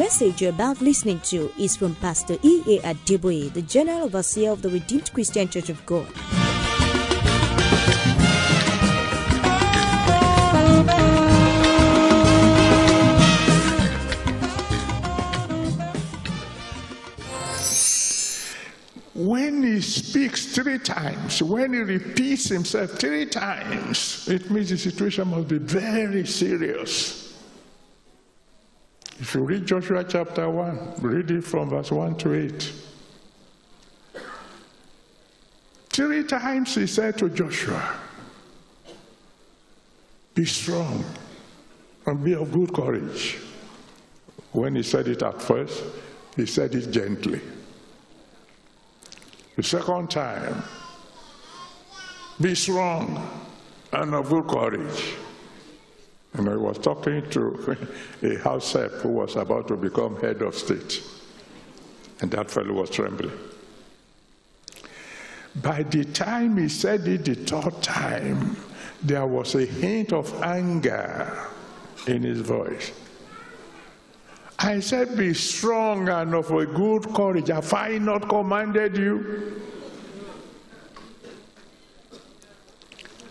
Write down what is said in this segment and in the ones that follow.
message you're about listening to is from Pastor E.A. Adeboye, the General Overseer of the Redeemed Christian Church of God. When he speaks three times, when he repeats himself three times, it means the situation must be very serious. If you read Joshua chapter 1, read it from verse 1 to 8. Three times he said to Joshua, Be strong and be of good courage. When he said it at first, he said it gently. The second time, be strong and of good courage. And I was talking to a house help who was about to become head of state. And that fellow was trembling. By the time he said it the third time, there was a hint of anger in his voice. I said, Be strong and of a good courage. Have I not commanded you?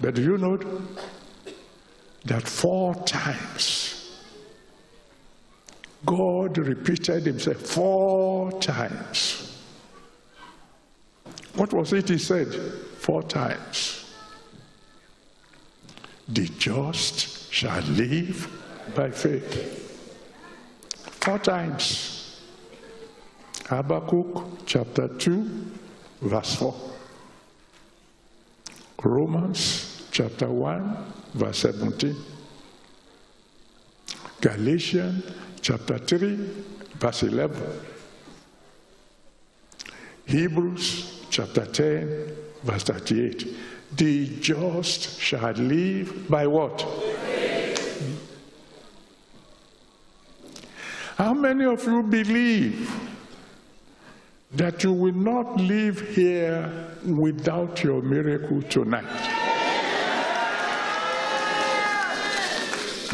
But do you know that four times God repeated himself four times? What was it he said? Four times. The just shall live by faith. Four times. Habakkuk chapter 2, verse 4. Romans chapter 1, verse 17. Galatians chapter 3, verse 11. Hebrews chapter 10, verse 38. The just shall live by what? How many of you believe that you will not live here without your miracle tonight?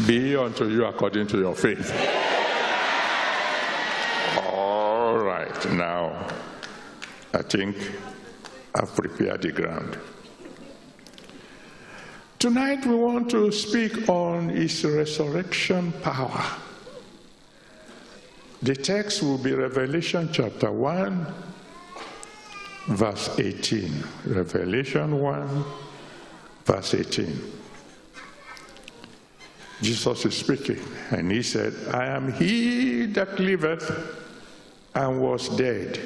Be unto you according to your faith. All right, now I think I've prepared the ground. Tonight we want to speak on his resurrection power. The text will be Revelation chapter 1, verse 18. Revelation 1, verse 18. Jesus is speaking, and he said, I am he that liveth and was dead.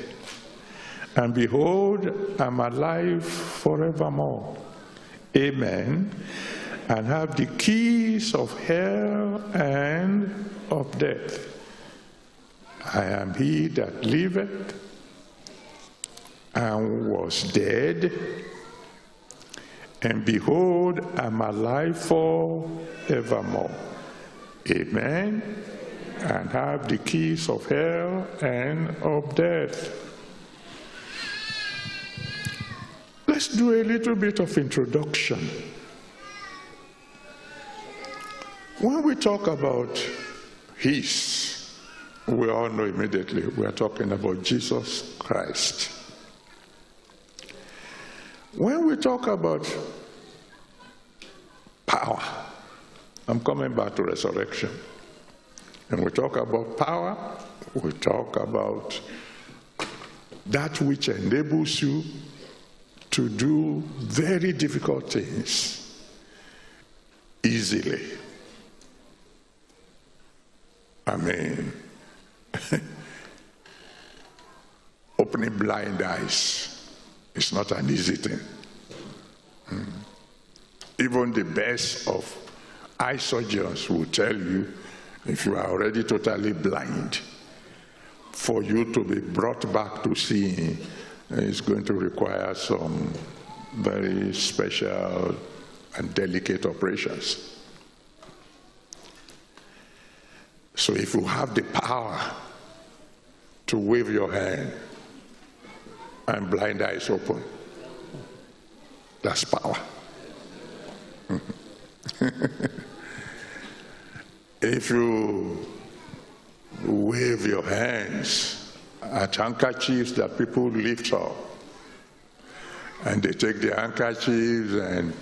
And behold, I'm alive forevermore. Amen. And have the keys of hell and of death. I am he that liveth and was dead, and behold, I'm alive forevermore. Amen. And have the keys of hell and of death. Let's do a little bit of introduction. When we talk about his, we all know immediately we are talking about Jesus Christ. When we talk about power, I'm coming back to resurrection. And we talk about power, we talk about that which enables you to do very difficult things easily. I mean, opening blind eyes is not an easy thing. Mm. Even the best of eye surgeons will tell you if you are already totally blind, for you to be brought back to seeing is going to require some very special and delicate operations. So if you have the power to wave your hand and blind eyes open, that's power. if you wave your hands at handkerchiefs that people lift up. And they take the handkerchiefs and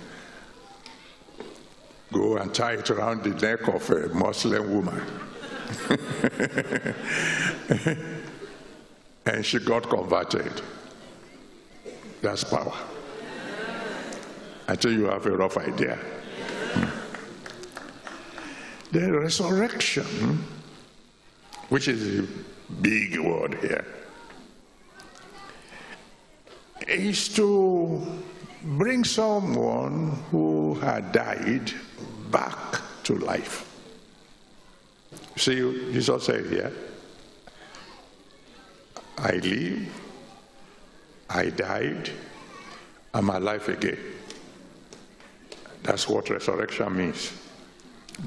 go and tie it around the neck of a Muslim woman. and she got converted. That's power. Until you have a rough idea. The resurrection, which is a big word here, is to bring someone who had died back to life. See, Jesus said here, I live, I died, I'm alive again. That's what resurrection means.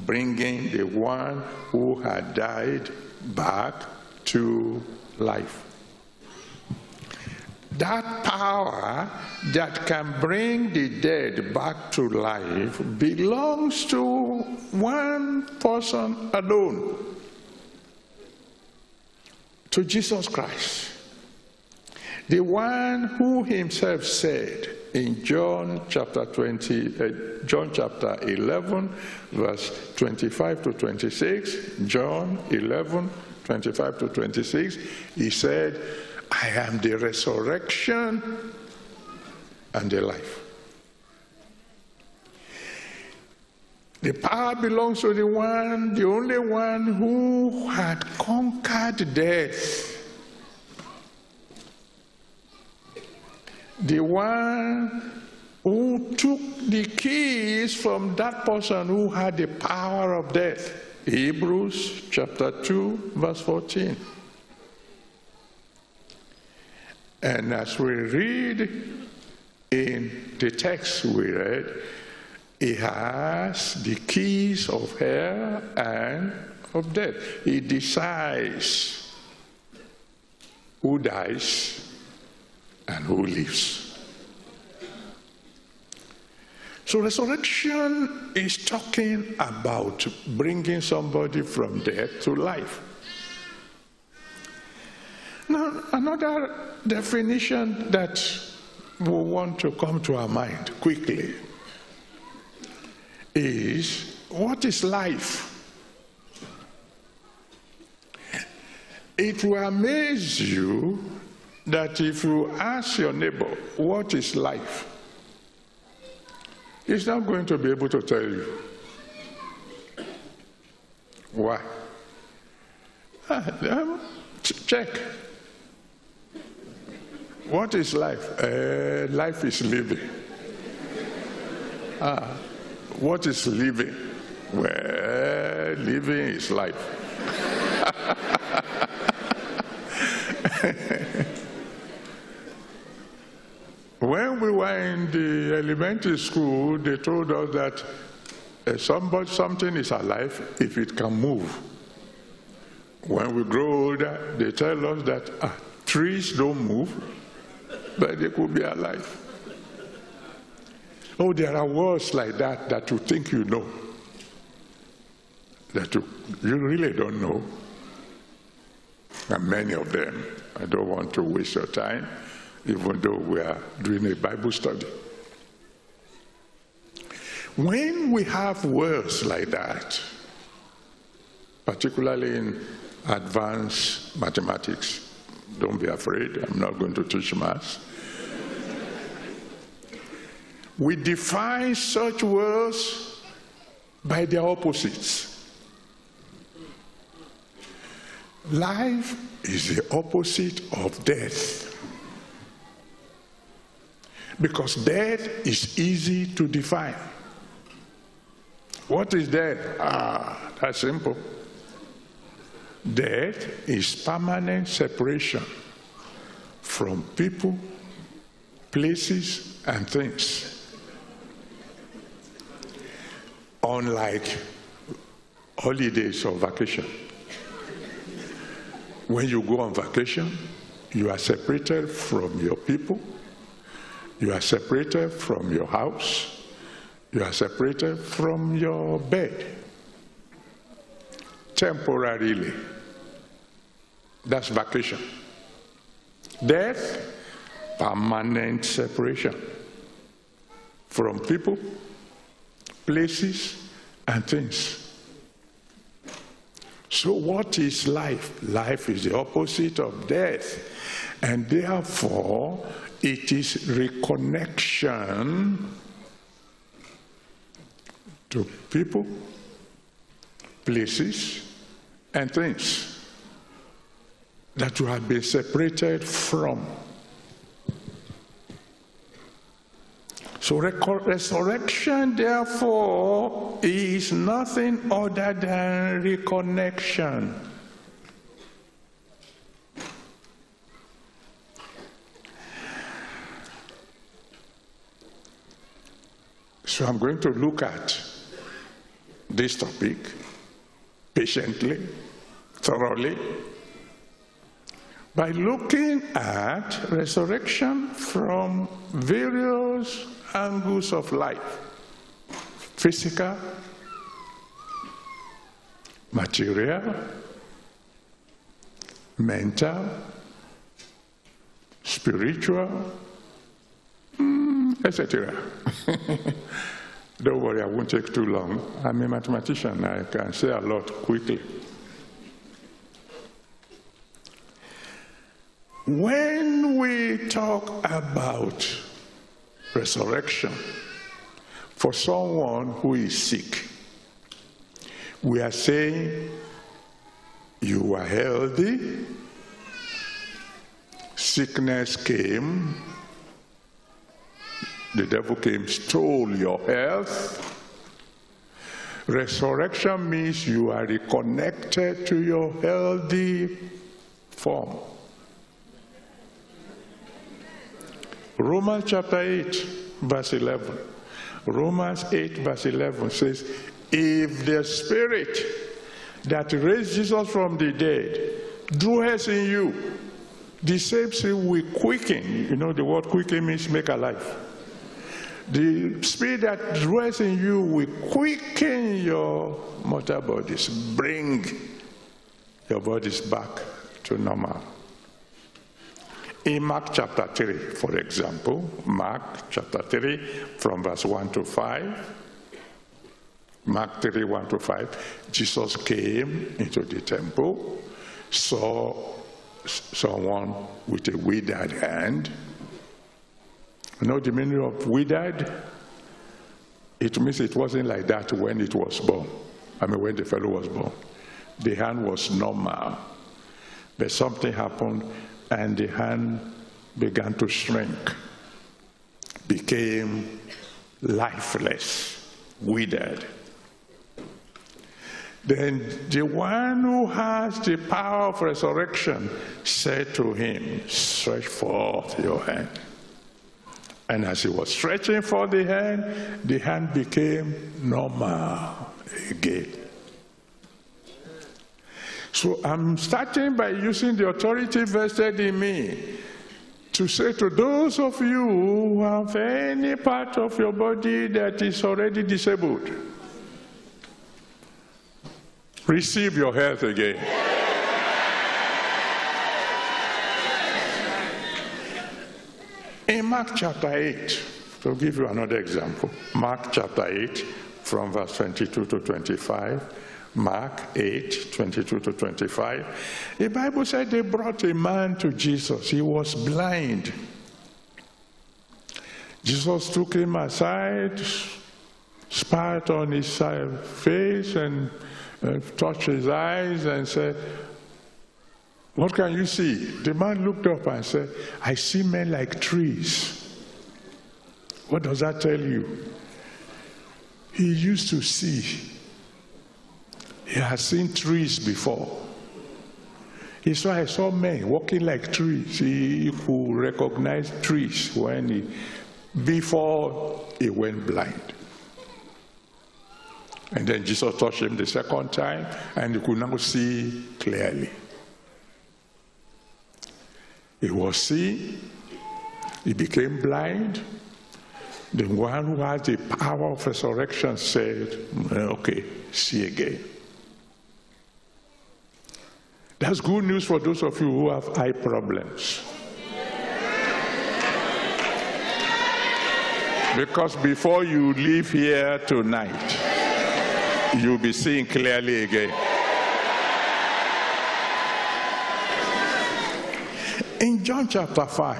Bringing the one who had died back to life. That power that can bring the dead back to life belongs to one person alone to Jesus Christ. The one who himself said in John chapter 20, uh, John chapter 11, verse 25 to 26, John 11, 25 to 26, he said, I am the resurrection and the life. The power belongs to the one, the only one who had conquered death. The one who took the keys from that person who had the power of death. Hebrews chapter 2, verse 14. And as we read in the text we read, he has the keys of hell and of death. He decides who dies and who lives. So, resurrection is talking about bringing somebody from death to life. Now, another definition that we want to come to our mind quickly is what is life? It will amaze you that if you ask your neighbor, what is life? He's not going to be able to tell you. Why? Ah, um, check. What is life? Uh, life is living. Ah, what is living? Well, living is life. when we were in the elementary school, they told us that uh, somebody, something is alive if it can move. When we grow older, they tell us that ah, trees don't move but they could be alive. Oh, there are words like that that you think you know, that you, you really don't know. And many of them. I don't want to waste your time, even though we are doing a Bible study. When we have words like that, particularly in advanced mathematics, don't be afraid, I'm not going to teach maths. We define such words by their opposites. Life is the opposite of death. Because death is easy to define. What is death? Ah, that's simple. Death is permanent separation from people, places, and things. unlike holidays or vacation. When you go on vacation, you are separated from your people, you are separated from your house, you are separated from your bed temporarily. That's vacation. Death, permanent separation from people, places, and things. So, what is life? Life is the opposite of death. And therefore, it is reconnection to people, places, and things that you have been separated from. So resurrection, therefore, is nothing other than reconnection. So I'm going to look at this topic patiently, thoroughly, by looking at resurrection from various angles of life physical, material, mental, spiritual, etc. Don't worry, I won't take too long. I'm a mathematician, I can say a lot quickly. When we talk about resurrection for someone who is sick, we are saying you are healthy, sickness came, the devil came, stole your health. Resurrection means you are reconnected to your healthy form. Romans chapter 8, verse 11. Romans 8, verse 11 says, If the spirit that raised Jesus from the dead dwells in you, the same thing will quicken. You know, the word quicken means make alive. The spirit that dwells in you will quicken your mortal bodies, bring your bodies back to normal. In Mark chapter 3, for example, Mark chapter 3, from verse 1 to 5, Mark 3, 1 to 5, Jesus came into the temple, saw someone with a withered hand. The meaning of withered? It means it wasn't like that when it was born. I mean, when the fellow was born. The hand was normal. But something happened and the hand began to shrink, became lifeless, withered. Then the one who has the power of resurrection said to him, Stretch forth your hand. And as he was stretching for the hand, the hand became normal again. So I'm starting by using the authority vested in me to say to those of you who have any part of your body that is already disabled, receive your health again. Mark chapter 8, to give you another example, Mark chapter 8, from verse 22 to 25, Mark 8, 22 to 25. The Bible said they brought a man to Jesus. He was blind. Jesus took him aside, spat on his face, and uh, touched his eyes and said, What can you see? The man looked up and said, I see men like trees. What does that tell you? He used to see he has seen trees before. He saw, I saw men walking like trees. He could recognize trees when he, before he went blind. And then Jesus touched him the second time, and he could now see clearly. He was seeing, he became blind. The one who has the power of resurrection said, mm, Okay, see again. That's good news for those of you who have eye problems. Because before you leave here tonight, you'll be seeing clearly again. In John chapter 5,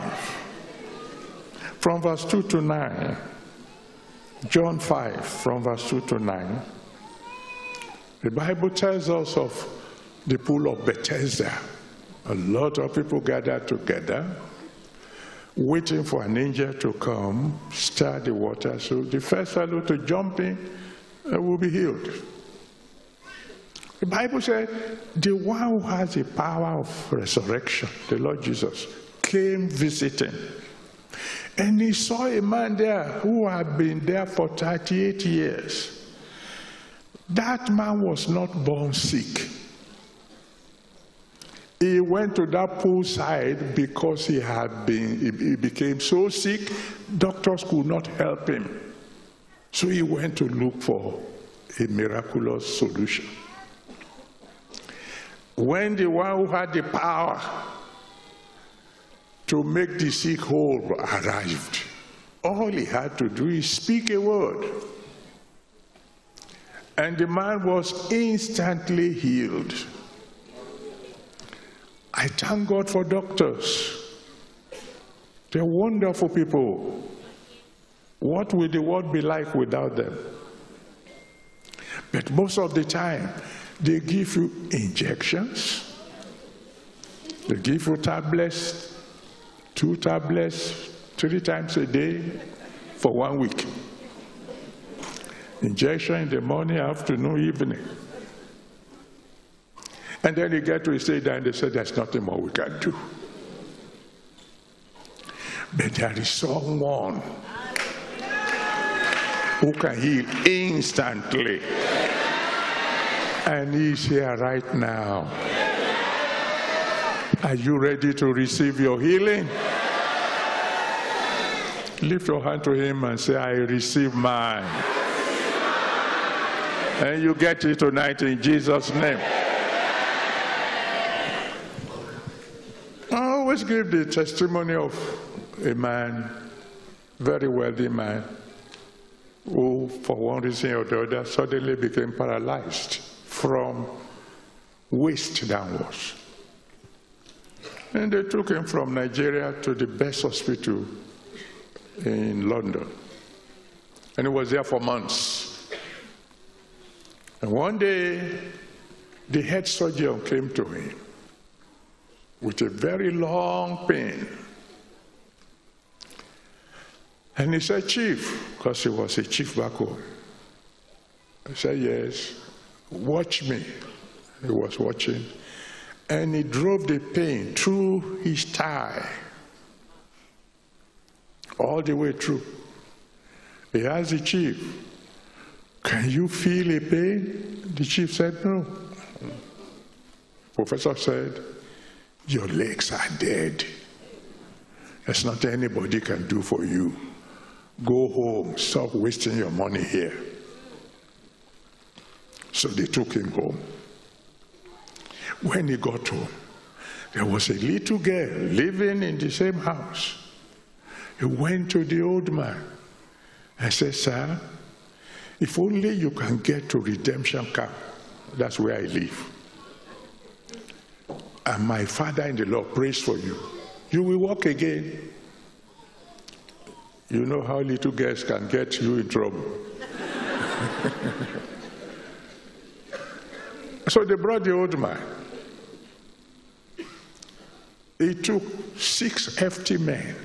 from verse 2 to 9, John 5, from verse 2 to 9, the Bible tells us of the pool of Bethesda. A lot of people gathered together, waiting for an angel to come, stir the water, so the first fellow to jump in uh, will be healed. The Bible said, the one who has the power of resurrection, the Lord Jesus, came visiting. And he saw a man there who had been there for 38 years. That man was not born sick. He went to that poolside because he had been, he became so sick, doctors could not help him. So he went to look for a miraculous solution. When the one who had the power to make the sick whole arrived, all he had to do is speak a word. And the man was instantly healed. I thank God for doctors. They're wonderful people. What will the world be like without them? But most of the time, they give you injections. They give you tablets, two tablets, three times a day for one week. Injection in the morning, afternoon, evening. And then you get to a stage and they say there's nothing more we can do. But there is someone who can heal instantly. And he's here right now. Are you ready to receive your healing? Lift your hand to him and say, I receive mine. And you get it tonight in Jesus' name. I always give the testimony of a man, very wealthy man, who, for one reason or the other, suddenly became paralyzed from waist downwards. And they took him from Nigeria to the best hospital in London. And he was there for months. And one day, the head surgeon came to him with a very long pain. And he said, Chief, because he was a chief back home. I said, Yes, watch me. He was watching. And he drove the pain through his thigh, all the way through. He asked the chief, Can you feel a pain? The chief said, No. Professor said, Your legs are dead. There's nothing anybody can do for you. Go home. Stop wasting your money here. So they took him home. When he got home, there was a little girl living in the same house. He went to the old man and said, Sir, if only you can get to redemption camp, that's where I live. And my father in the Lord prays for you. You will walk again. You know how little girls can get you in trouble. so they brought the old man. It took six hefty men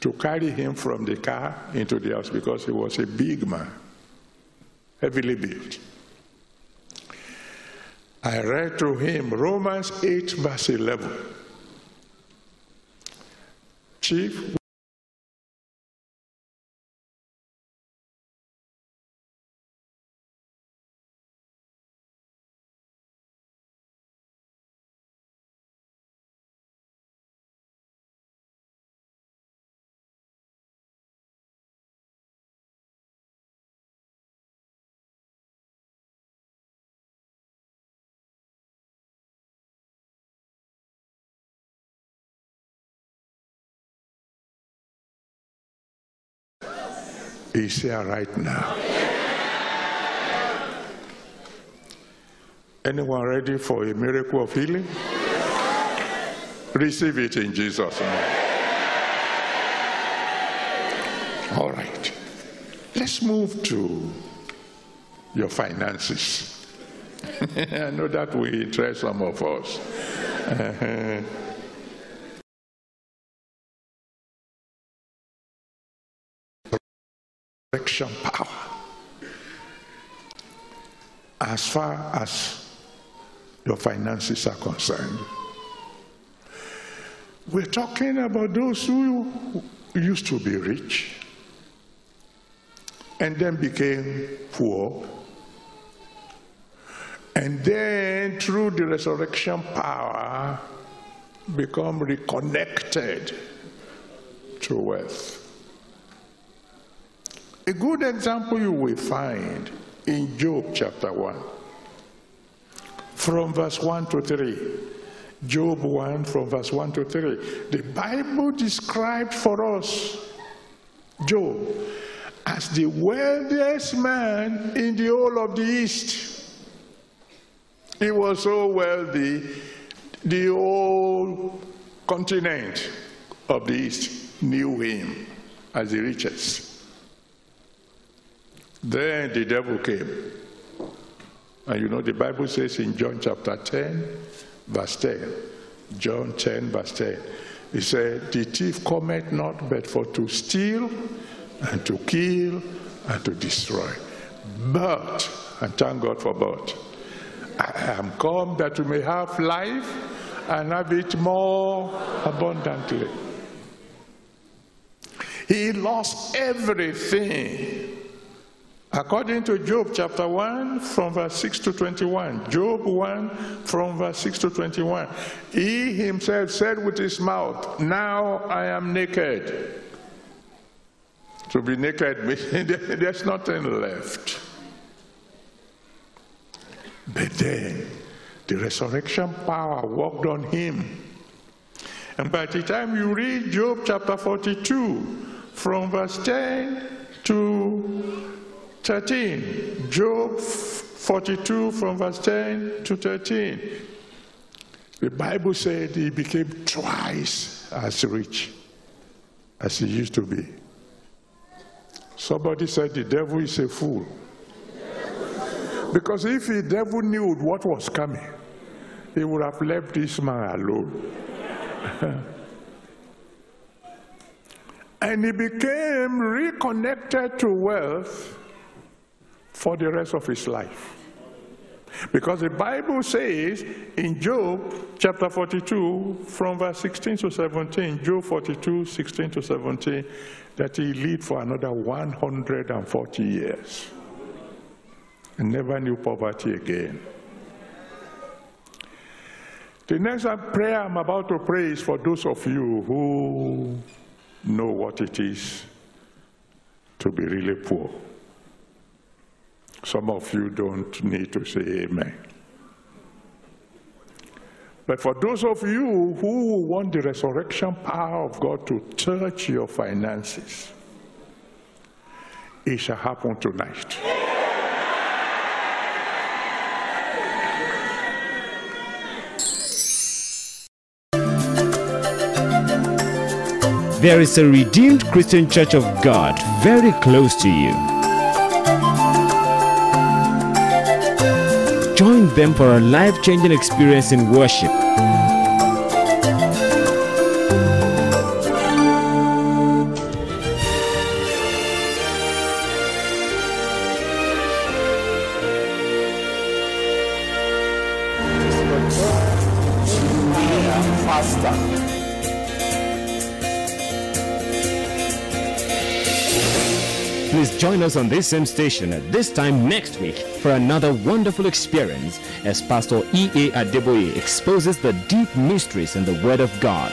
to carry him from the car into the house because he was a big man, heavily built. I read to him Romans 8, verse 11. Chief, He's here right now. Anyone ready for a miracle of healing? Receive it in Jesus' name. All right. Let's move to your finances. I know that will interest some of us. Resurrection power. As far as your finances are concerned, we're talking about those who used to be rich and then became poor. And then through the resurrection power, become reconnected to wealth. A good example you will find in Job chapter 1, from verse 1 to 3. Job 1 from verse 1 to 3. The Bible described for us Job as the wealthiest man in the whole of the East. He was so wealthy, the whole continent of the East knew him as the richest. Then the devil came. And you know, the Bible says in John chapter 10, verse 10, John 10, verse 10, he said, The thief cometh not but for to steal and to kill and to destroy. But, and thank God for but, I am come that you may have life and have it more abundantly. He lost everything. According to Job chapter 1, from verse 6 to 21, Job 1, from verse 6 to 21, he himself said with his mouth, Now I am naked. To be naked, there's nothing left. But then the resurrection power worked on him. And by the time you read Job chapter 42, from verse 10 to 13, Job 42, from verse 10 to 13, the Bible said he became twice as rich as he used to be. Somebody said the devil is a fool. Because if the devil knew what was coming, he would have left this man alone. and he became reconnected to wealth for the rest of his life. Because the Bible says in Job chapter 42, from verse 16 to 17, Job 42, 16 to 17, that he lived for another 140 years and never knew poverty again. The next prayer I'm about to pray is for those of you who know what it is to be really poor. Some of you don't need to say amen. But for those of you who want the resurrection power of God to touch your finances, it shall happen tonight. There is a redeemed Christian Church of God very close to you. Them for a life changing experience in worship. Please join us on this same station at this time next week for another wonderful experience as Pastor E.A. Adeboye exposes the deep mysteries in the Word of God.